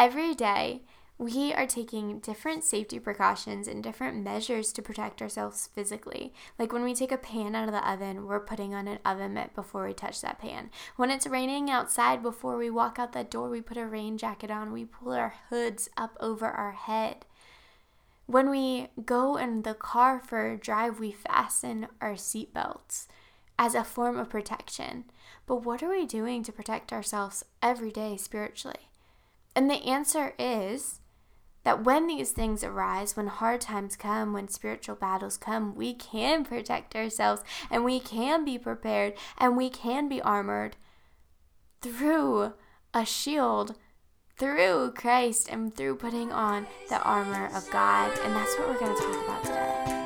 every day we are taking different safety precautions and different measures to protect ourselves physically. Like when we take a pan out of the oven, we're putting on an oven mitt before we touch that pan. When it's raining outside, before we walk out that door, we put a rain jacket on, we pull our hoods up over our head. When we go in the car for a drive, we fasten our seatbelts as a form of protection. But what are we doing to protect ourselves every day spiritually? And the answer is that when these things arise, when hard times come, when spiritual battles come, we can protect ourselves and we can be prepared and we can be armored through a shield, through Christ, and through putting on the armor of God. And that's what we're going to talk about today.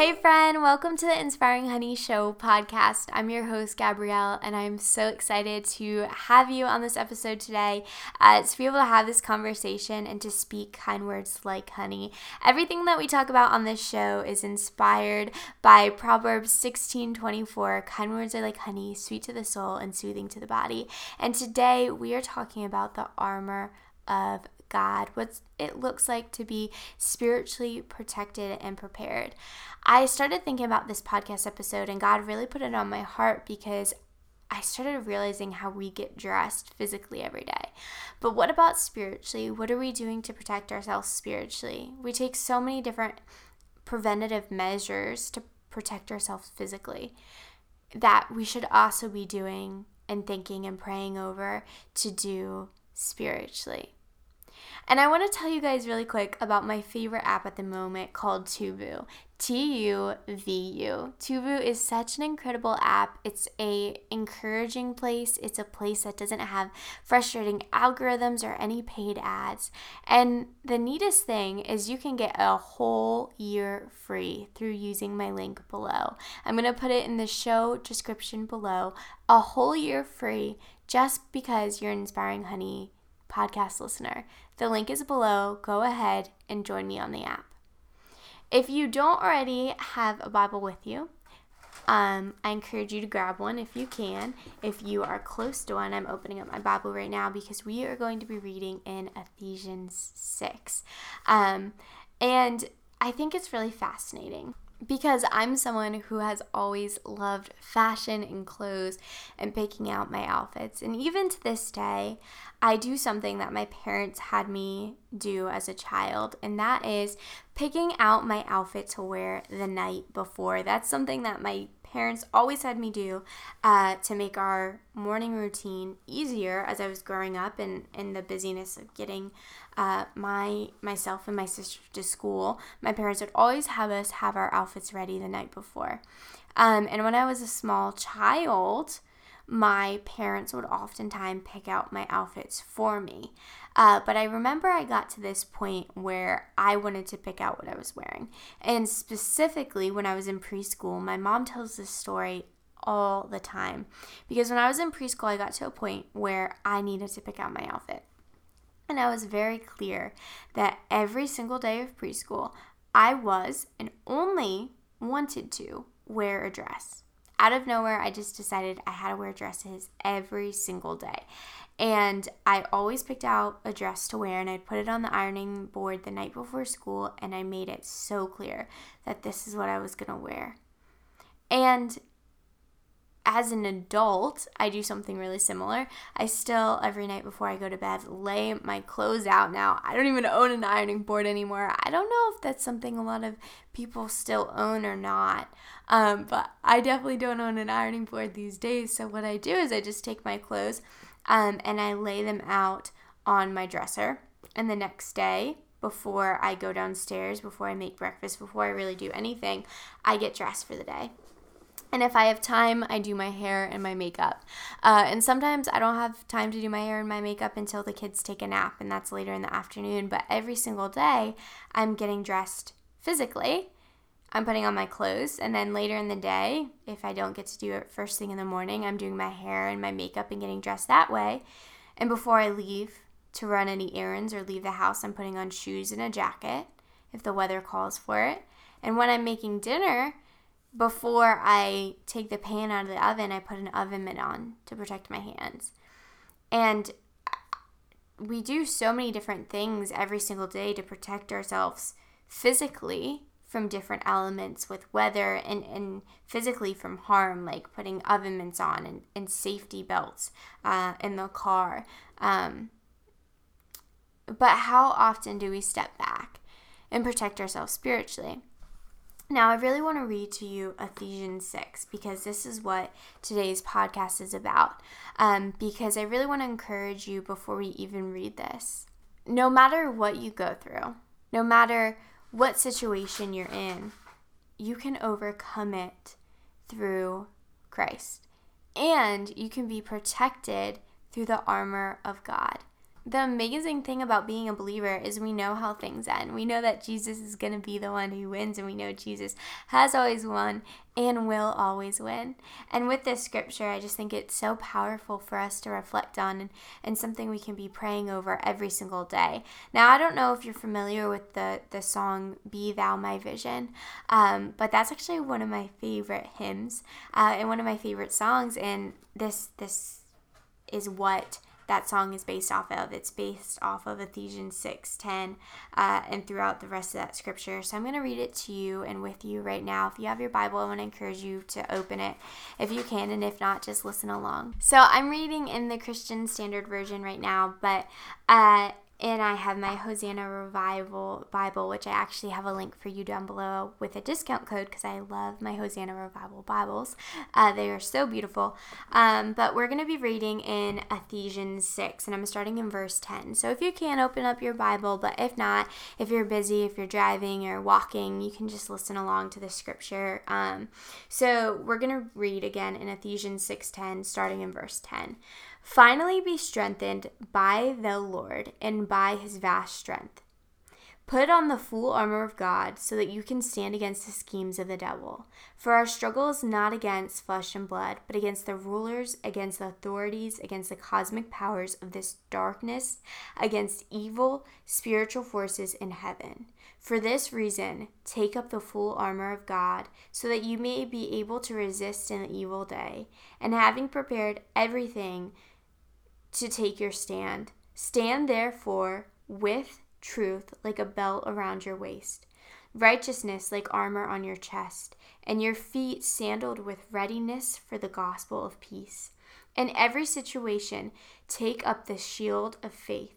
Hey, friend, welcome to the Inspiring Honey Show podcast. I'm your host, Gabrielle, and I'm so excited to have you on this episode today uh, to be able to have this conversation and to speak kind words like honey. Everything that we talk about on this show is inspired by Proverbs 16 24. Kind words are like honey, sweet to the soul and soothing to the body. And today we are talking about the armor of God, what it looks like to be spiritually protected and prepared. I started thinking about this podcast episode, and God really put it on my heart because I started realizing how we get dressed physically every day. But what about spiritually? What are we doing to protect ourselves spiritually? We take so many different preventative measures to protect ourselves physically that we should also be doing and thinking and praying over to do spiritually. And I want to tell you guys really quick about my favorite app at the moment called Tuvu. T U V U. Tuvu is such an incredible app. It's a encouraging place. It's a place that doesn't have frustrating algorithms or any paid ads. And the neatest thing is you can get a whole year free through using my link below. I'm going to put it in the show description below. A whole year free just because you're inspiring honey podcast listener. The link is below. Go ahead and join me on the app. If you don't already have a Bible with you, um, I encourage you to grab one if you can. If you are close to one, I'm opening up my Bible right now because we are going to be reading in Ephesians 6. Um, and I think it's really fascinating because I'm someone who has always loved fashion and clothes and picking out my outfits. And even to this day, I do something that my parents had me do as a child, and that is picking out my outfit to wear the night before. That's something that my parents always had me do uh, to make our morning routine easier as I was growing up and in the busyness of getting uh, my myself and my sister to school. My parents would always have us have our outfits ready the night before. Um, and when I was a small child, my parents would oftentimes pick out my outfits for me. Uh, but I remember I got to this point where I wanted to pick out what I was wearing. And specifically, when I was in preschool, my mom tells this story all the time. Because when I was in preschool, I got to a point where I needed to pick out my outfit. And I was very clear that every single day of preschool, I was and only wanted to wear a dress out of nowhere, I just decided I had to wear dresses every single day. And I always picked out a dress to wear and I'd put it on the ironing board the night before school and I made it so clear that this is what I was to wear. And as an adult, I do something really similar. I still, every night before I go to bed, lay my clothes out. Now, I don't even own an ironing board anymore. I don't know if that's something a lot of people still own or not, um, but I definitely don't own an ironing board these days. So, what I do is I just take my clothes um, and I lay them out on my dresser. And the next day, before I go downstairs, before I make breakfast, before I really do anything, I get dressed for the day. And if I have time, I do my hair and my makeup. Uh, and sometimes I don't have time to do my hair and my makeup until the kids take a nap, and that's later in the afternoon. But every single day, I'm getting dressed physically. I'm putting on my clothes, and then later in the day, if I don't get to do it first thing in the morning, I'm doing my hair and my makeup and getting dressed that way. And before I leave to run any errands or leave the house, I'm putting on shoes and a jacket if the weather calls for it. And when I'm making dinner, before I take the pan out of the oven, I put an oven mitt on to protect my hands. And we do so many different things every single day to protect ourselves physically from different elements with weather and, and physically from harm, like putting oven mitts on and, and safety belts uh, in the car. Um, but how often do we step back and protect ourselves spiritually? Now, I really want to read to you Ephesians 6 because this is what today's podcast is about. Um, because I really want to encourage you before we even read this. No matter what you go through, no matter what situation you're in, you can overcome it through Christ. And you can be protected through the armor of God the amazing thing about being a believer is we know how things end. We know that Jesus is going to be the one who wins, and we know Jesus has always won and will always win. And with this scripture, I just think it's so powerful for us to reflect on and, and something we can be praying over every single day. Now, I don't know if you're familiar with the, the song Be Thou My Vision, um, but that's actually one of my favorite hymns uh, and one of my favorite songs. And this, this is what that song is based off of. It's based off of Ephesians 6 10 uh, and throughout the rest of that scripture. So I'm going to read it to you and with you right now. If you have your Bible, I want to encourage you to open it if you can, and if not, just listen along. So I'm reading in the Christian Standard Version right now, but uh, and I have my Hosanna Revival Bible, which I actually have a link for you down below with a discount code because I love my Hosanna Revival Bibles. Uh, they are so beautiful. Um, but we're going to be reading in Ephesians 6, and I'm starting in verse 10. So if you can, open up your Bible, but if not, if you're busy, if you're driving or walking, you can just listen along to the scripture. Um, so we're going to read again in Ephesians 6:10, starting in verse 10. Finally, be strengthened by the Lord and by his vast strength. Put on the full armor of God so that you can stand against the schemes of the devil. For our struggle is not against flesh and blood, but against the rulers, against the authorities, against the cosmic powers of this darkness, against evil spiritual forces in heaven. For this reason, take up the full armor of God so that you may be able to resist in the evil day, and having prepared everything, to take your stand. Stand therefore with truth like a belt around your waist, righteousness like armor on your chest, and your feet sandaled with readiness for the gospel of peace. In every situation, take up the shield of faith,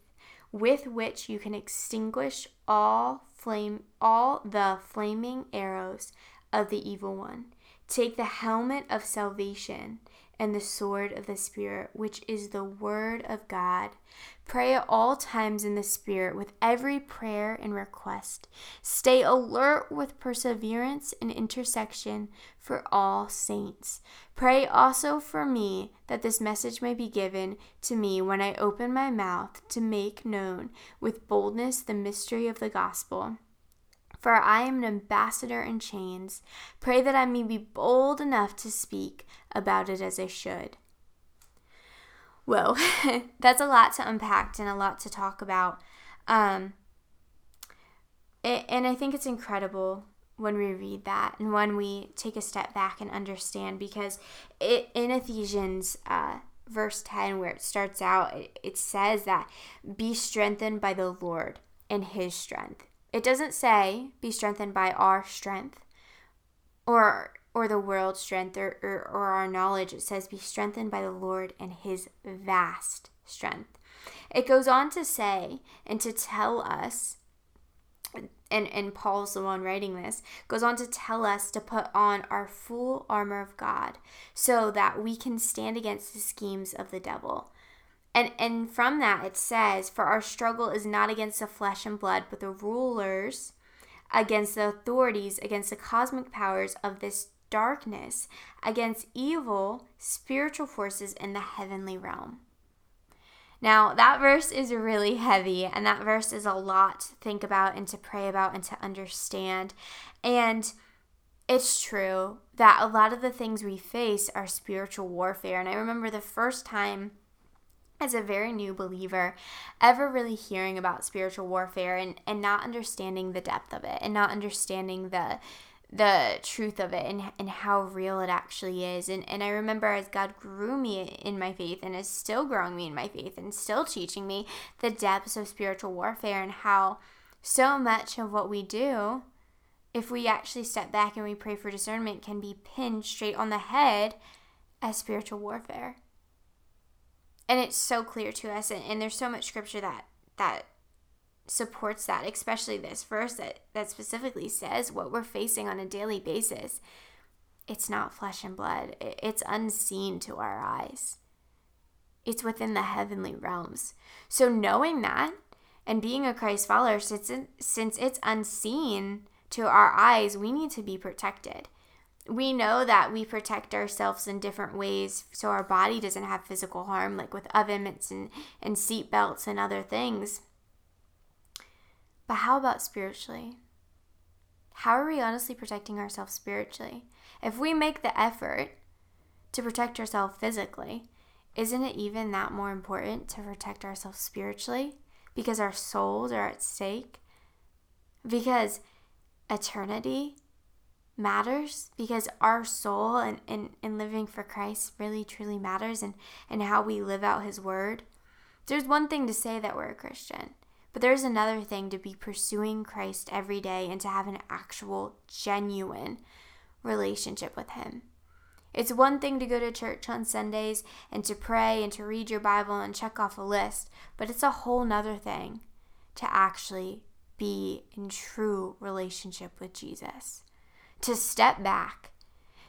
with which you can extinguish all flame all the flaming arrows of the evil one. Take the helmet of salvation and the sword of the Spirit, which is the Word of God. Pray at all times in the Spirit with every prayer and request. Stay alert with perseverance and intercession for all saints. Pray also for me that this message may be given to me when I open my mouth to make known with boldness the mystery of the gospel for I am an ambassador in chains. Pray that I may be bold enough to speak about it as I should. Whoa, that's a lot to unpack and a lot to talk about. Um, it, and I think it's incredible when we read that and when we take a step back and understand because it, in Ephesians uh, verse 10, where it starts out, it, it says that be strengthened by the Lord and his strength. It doesn't say be strengthened by our strength or or the world's strength or, or, or our knowledge. It says be strengthened by the Lord and his vast strength. It goes on to say and to tell us and, and Paul's the one writing this, goes on to tell us to put on our full armor of God so that we can stand against the schemes of the devil. And and from that it says, For our struggle is not against the flesh and blood, but the rulers, against the authorities, against the cosmic powers of this darkness, against evil spiritual forces in the heavenly realm. Now, that verse is really heavy, and that verse is a lot to think about and to pray about and to understand. And it's true that a lot of the things we face are spiritual warfare. And I remember the first time as a very new believer ever really hearing about spiritual warfare and, and not understanding the depth of it and not understanding the the truth of it and, and how real it actually is. And, and I remember as God grew me in my faith and is still growing me in my faith and still teaching me the depths of spiritual warfare and how so much of what we do, if we actually step back and we pray for discernment, can be pinned straight on the head as spiritual warfare. And it's so clear to us, and, and there's so much scripture that that supports that, especially this verse that, that specifically says what we're facing on a daily basis. It's not flesh and blood, it's unseen to our eyes. It's within the heavenly realms. So, knowing that and being a Christ follower, since, since it's unseen to our eyes, we need to be protected. We know that we protect ourselves in different ways so our body doesn't have physical harm, like with oven mitts and, and seat belts and other things. But how about spiritually? How are we honestly protecting ourselves spiritually? If we make the effort to protect ourselves physically, isn't it even that more important to protect ourselves spiritually? Because our souls are at stake? Because eternity matters? Because our soul and, and, and living for Christ really truly matters and, and how we live out His word? There's one thing to say that we're a Christian. But there's another thing to be pursuing Christ every day and to have an actual, genuine relationship with Him. It's one thing to go to church on Sundays and to pray and to read your Bible and check off a list, but it's a whole nother thing to actually be in true relationship with Jesus. To step back,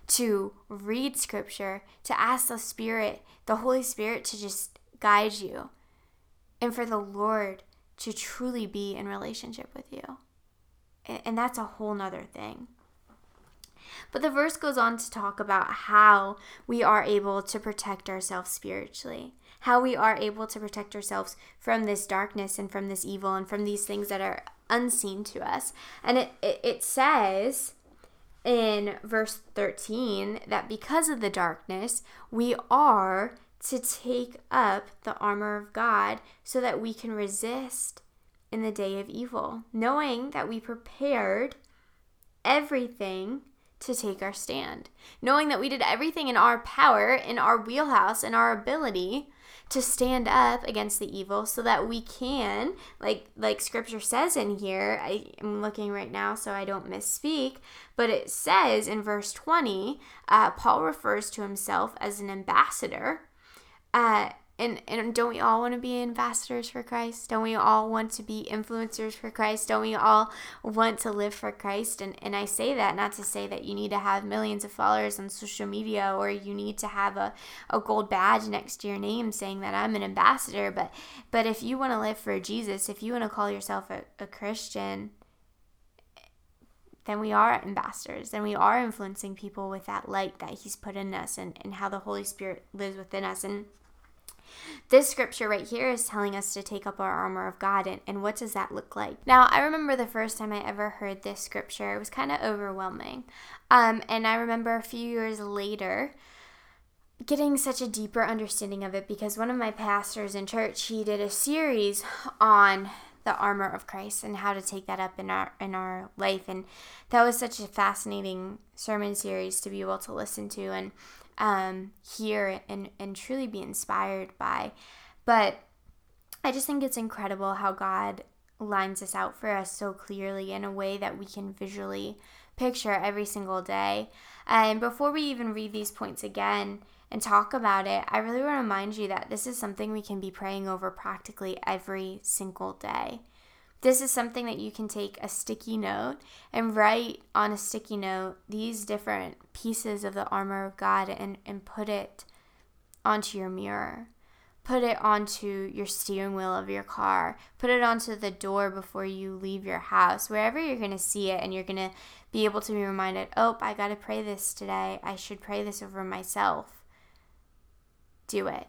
to read scripture, to ask the Spirit, the Holy Spirit to just guide you, and for the Lord to truly be in relationship with you. And that's a whole nother thing. But the verse goes on to talk about how we are able to protect ourselves spiritually, how we are able to protect ourselves from this darkness and from this evil and from these things that are unseen to us. And it, it, it says in verse 13 that because of the darkness, we are to take up the armor of God so that we can resist in the day of evil, knowing that we prepared everything to take our stand, knowing that we did everything in our power, in our wheelhouse, in our ability to stand up against the evil so that we can like like scripture says in here I am looking right now so I don't misspeak but it says in verse 20 uh, Paul refers to himself as an ambassador. Uh, and, and don't we all want to be ambassadors for Christ? Don't we all want to be influencers for Christ? Don't we all want to live for Christ? And, and I say that not to say that you need to have millions of followers on social media or you need to have a, a gold badge next to your name saying that I'm an ambassador. But, but if you want to live for Jesus, if you want to call yourself a, a Christian, then we are ambassadors. Then we are influencing people with that light that He's put in us and, and how the Holy Spirit lives within us. And this scripture right here is telling us to take up our armor of God, and, and what does that look like? Now, I remember the first time I ever heard this scripture, it was kind of overwhelming. Um, and I remember a few years later, getting such a deeper understanding of it because one of my pastors in church he did a series on the armor of Christ and how to take that up in our in our life and that was such a fascinating sermon series to be able to listen to and um, hear and, and truly be inspired by. But I just think it's incredible how God lines this out for us so clearly in a way that we can visually picture every single day. And before we even read these points again and talk about it, I really want to remind you that this is something we can be praying over practically every single day. This is something that you can take a sticky note and write on a sticky note these different pieces of the armor of God and, and put it onto your mirror. Put it onto your steering wheel of your car. Put it onto the door before you leave your house, wherever you're going to see it, and you're going to be able to be reminded, oh, I got to pray this today. I should pray this over myself. Do it.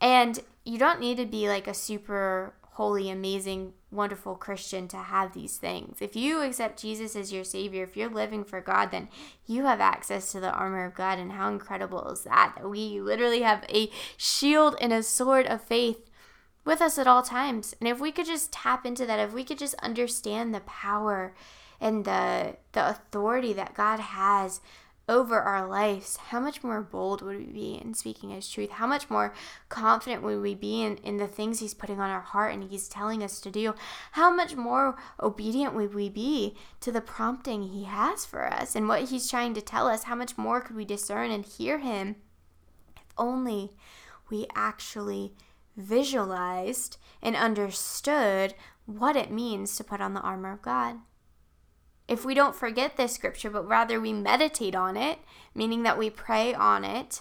And you don't need to be like a super holy, amazing, wonderful Christian to have these things. If you accept Jesus as your Savior, if you're living for God, then you have access to the armor of God. And how incredible is that? We literally have a shield and a sword of faith with us at all times. And if we could just tap into that, if we could just understand the power and the the authority that God has over our lives, how much more bold would we be in speaking His truth? How much more confident would we be in, in the things He's putting on our heart and He's telling us to do? How much more obedient would we be to the prompting He has for us and what He's trying to tell us? How much more could we discern and hear Him if only we actually visualized and understood what it means to put on the armor of God? If we don't forget this scripture, but rather we meditate on it, meaning that we pray on it,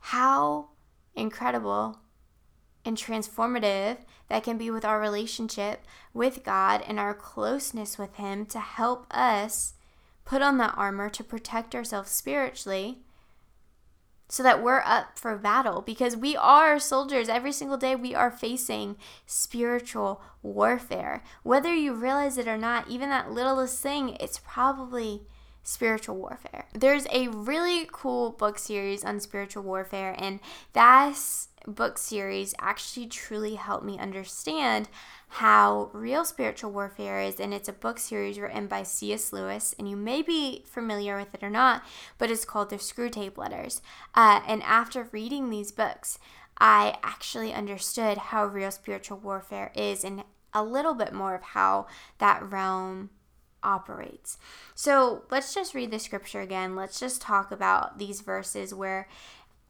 how incredible and transformative that can be with our relationship with God and our closeness with Him to help us put on that armor to protect ourselves spiritually so that we're up for battle because we are soldiers. Every single day we are facing spiritual warfare. Whether you realize it or not, even that littlest thing, it's probably spiritual warfare. There's a really cool book series on spiritual warfare, and that book series actually truly helped me understand how real spiritual warfare is. And it's a book series written by C.S. Lewis, and you may be familiar with it or not, but it's called The Screwtape Letters. Uh, and after reading these books, I actually understood how real spiritual warfare is and a little bit more of how that realm operates. So let's just read the scripture again. Let's just talk about these verses where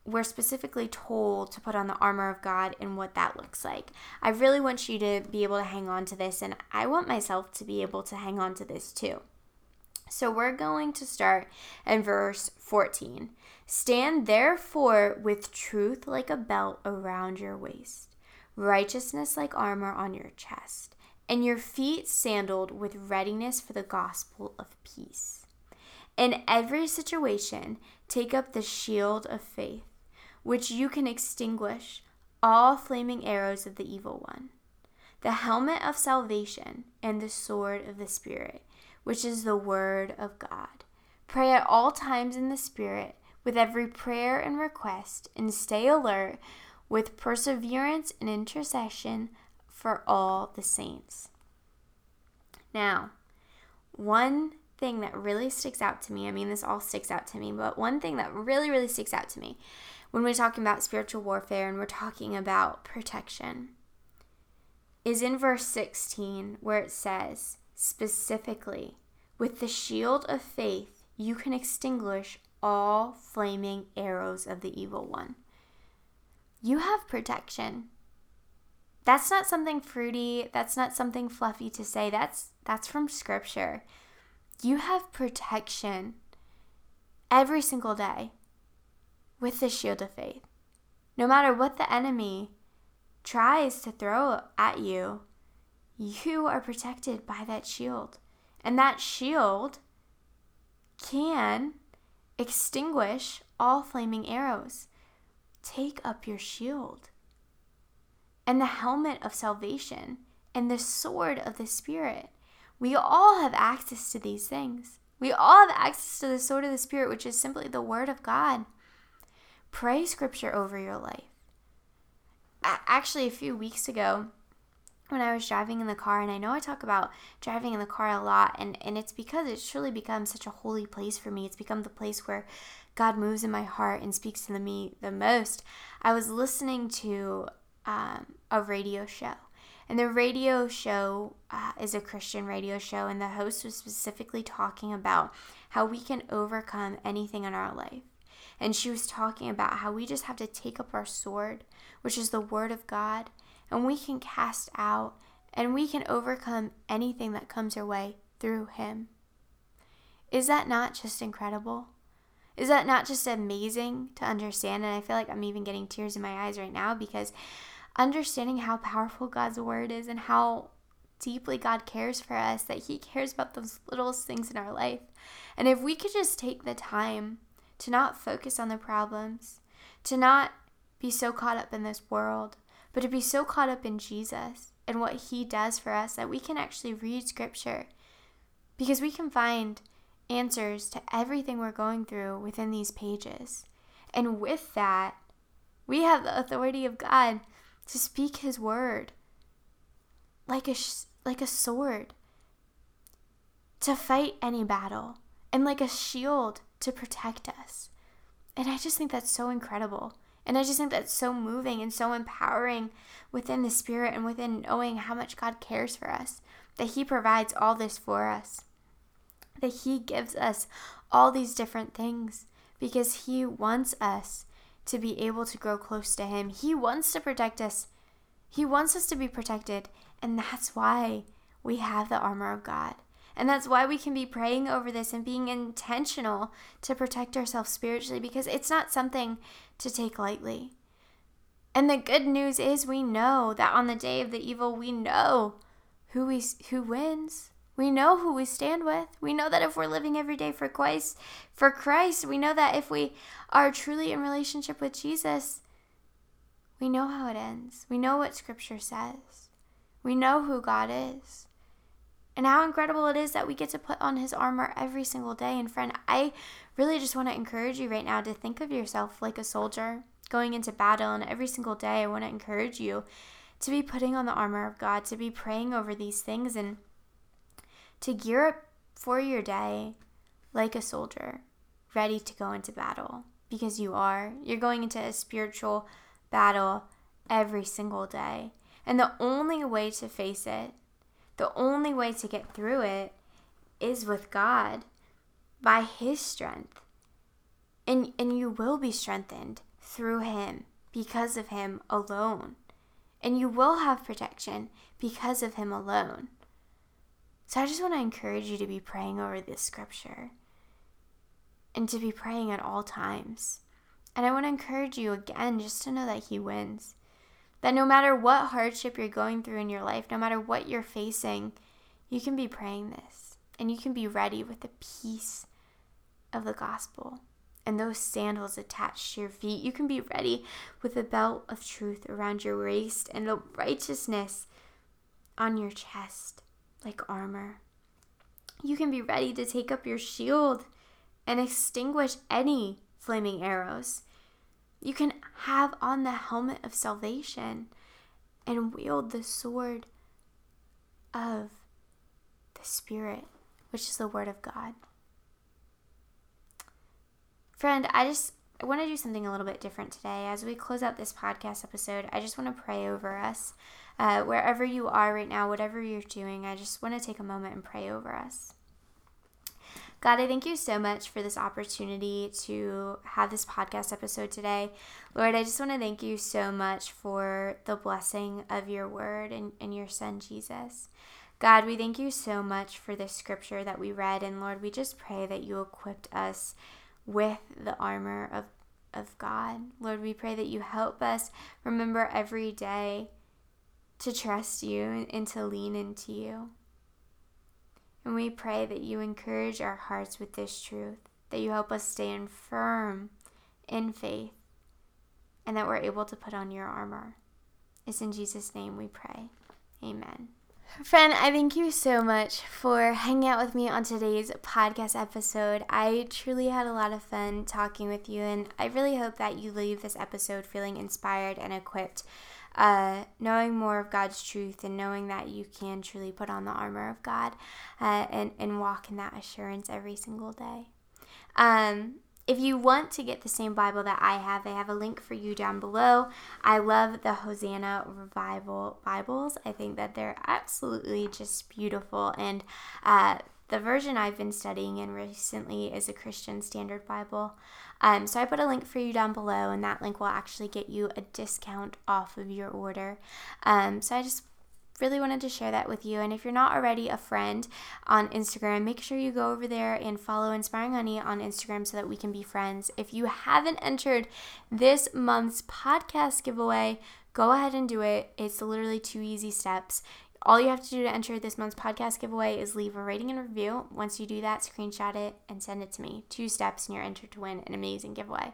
we're specifically told to put on the armor of God and what that looks like. I really want you to be able to hang on to this, and I want myself to be able to hang on to this too. So we're going to start in verse 14. Stand therefore with truth like a belt around your waist, righteousness like armor on your chest, and your feet sandaled with readiness for the gospel of peace. In every situation, take up the shield of faith which you can extinguish all flaming arrows of the evil one, the helmet of salvation, and the sword of the Spirit, which is the Word of God. Pray at all times in the Spirit, with every prayer and request, and stay alert with perseverance and intercession for all the saints. Now, one thing that really sticks out to me, I mean, this all sticks out to me, but one thing that really, really sticks out to me when we're talking about spiritual warfare and we're talking about protection is in verse 16 where it says specifically, with the shield of faith, you can extinguish all flaming arrows of the evil one. You have protection. That's not something fruity, that's not something fluffy to say. That's that's from scripture. You have protection every single day with the shield of faith. No matter what the enemy tries to throw at you, you are protected by that shield. And that shield can extinguish all flaming arrows. Take up your shield and the helmet of salvation and the sword of the Spirit. We all have access to these things. We all have access to the sword of the Spirit, which is simply the Word of God. Pray scripture over your life. Actually, a few weeks ago, when I was driving in the car, and I know I talk about driving in the car a lot, and, and it's because it's truly become such a holy place for me. It's become the place where God moves in my heart and speaks to me the most. I was listening to um, a radio show, and the radio show uh, is a Christian radio show, and the host was specifically talking about how we can overcome anything in our life. And she was talking about how we just have to take up our sword, which is the word of God, and we can cast out and we can overcome anything that comes our way through Him. Is that not just incredible? Is that not just amazing to understand? And I feel like I'm even getting tears in my eyes right now because understanding how powerful God's word is and how deeply God cares for us, that He cares about those littlest things in our life. And if we could just take the time to not focus on the problems, to not be so caught up in this world, but to be so caught up in Jesus and what He does for us that we can actually read Scripture because we can find answers to everything we're going through within these pages. And with that, we have the authority of God to speak His word like a, like a sword to fight any battle and like a shield to protect us. And I just think that's so incredible. And I just think that's so moving and so empowering within the spirit and within knowing how much God cares for us, that He provides all this for us, that He gives us all these different things because He wants us to be able to grow close to Him. He wants to protect us, He wants us to be protected. And that's why we have the armor of God. And that's why we can be praying over this and being intentional to protect ourselves spiritually because it's not something to take lightly. And the good news is we know that on the day of the evil, we know who we who wins. We know who we stand with. We know that if we're living every day for Christ, for Christ, we know that if we are truly in relationship with Jesus, we know how it ends. We know what scripture says. We know who God is and how incredible it is that we get to put on his armor every single day. And friend, I really just want to encourage you right now to think of yourself like a soldier going into battle. And every single day, I want to encourage you to be putting on the armor of God, to be praying over these things, and to gear up for your day like a soldier, ready to go into battle. Because you are. You're going into a spiritual battle every single day. And the only way to face it the only way to get through it is with God by His strength. And, and you will be strengthened through Him because of Him alone. And you will have protection because of Him alone. So I just want to encourage you to be praying over this scripture and to be praying at all times. And I want to encourage you again just to know that He wins. That no matter what hardship you're going through in your life, no matter what you're facing, you can be praying this and you can be ready with the peace of the gospel and those sandals attached to your feet. You can be ready with the belt of truth around your waist and righteousness on your chest like armor. You can be ready to take up your shield and extinguish any flaming arrows. You can have on the helmet of salvation and wield the sword of the Spirit, which is the Word of God. Friend, I just I want to do something a little bit different today. As we close out this podcast episode, I just want to pray over us. Uh, wherever you are right now, whatever you're doing, I just want to take a moment and pray over us. God, I thank you so much for this opportunity to have this podcast episode today. Lord, I just want to thank you so much for the blessing of your word and, and your son, Jesus. God, we thank you so much for this scripture that we read. And Lord, we just pray that you equipped us with the armor of, of God. Lord, we pray that you help us remember every day to trust you and to lean into you. And we pray that you encourage our hearts with this truth, that you help us stand firm in faith, and that we're able to put on your armor. It's in Jesus' name we pray. Amen. Friend, I thank you so much for hanging out with me on today's podcast episode. I truly had a lot of fun talking with you, and I really hope that you leave this episode feeling inspired and equipped uh, knowing more of God's truth and knowing that you can truly put on the armor of God uh, and, and walk in that assurance every single day. Um, if you want to get the same Bible that I have, I have a link for you down below. I love the Hosanna Revival Bibles. I think that they're absolutely just beautiful. And uh, the version I've been studying in recently is a Christian Standard Bible. Um, so I put a link for you down below, and that link will actually get you a discount off of your order. Um, so I just really wanted to share that with you. And if you're not already a friend on Instagram, make sure you go over there and follow Inspiring Honey on Instagram so that we can be friends. If you haven't entered this month's podcast giveaway, go ahead and do it. It's literally two easy steps. All you have to do to enter this month's podcast giveaway is leave a rating and review. Once you do that, screenshot it and send it to me. Two steps, and you're entered to win an amazing giveaway.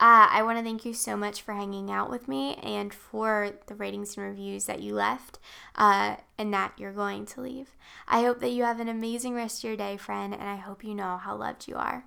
Uh, I want to thank you so much for hanging out with me and for the ratings and reviews that you left uh, and that you're going to leave. I hope that you have an amazing rest of your day, friend, and I hope you know how loved you are.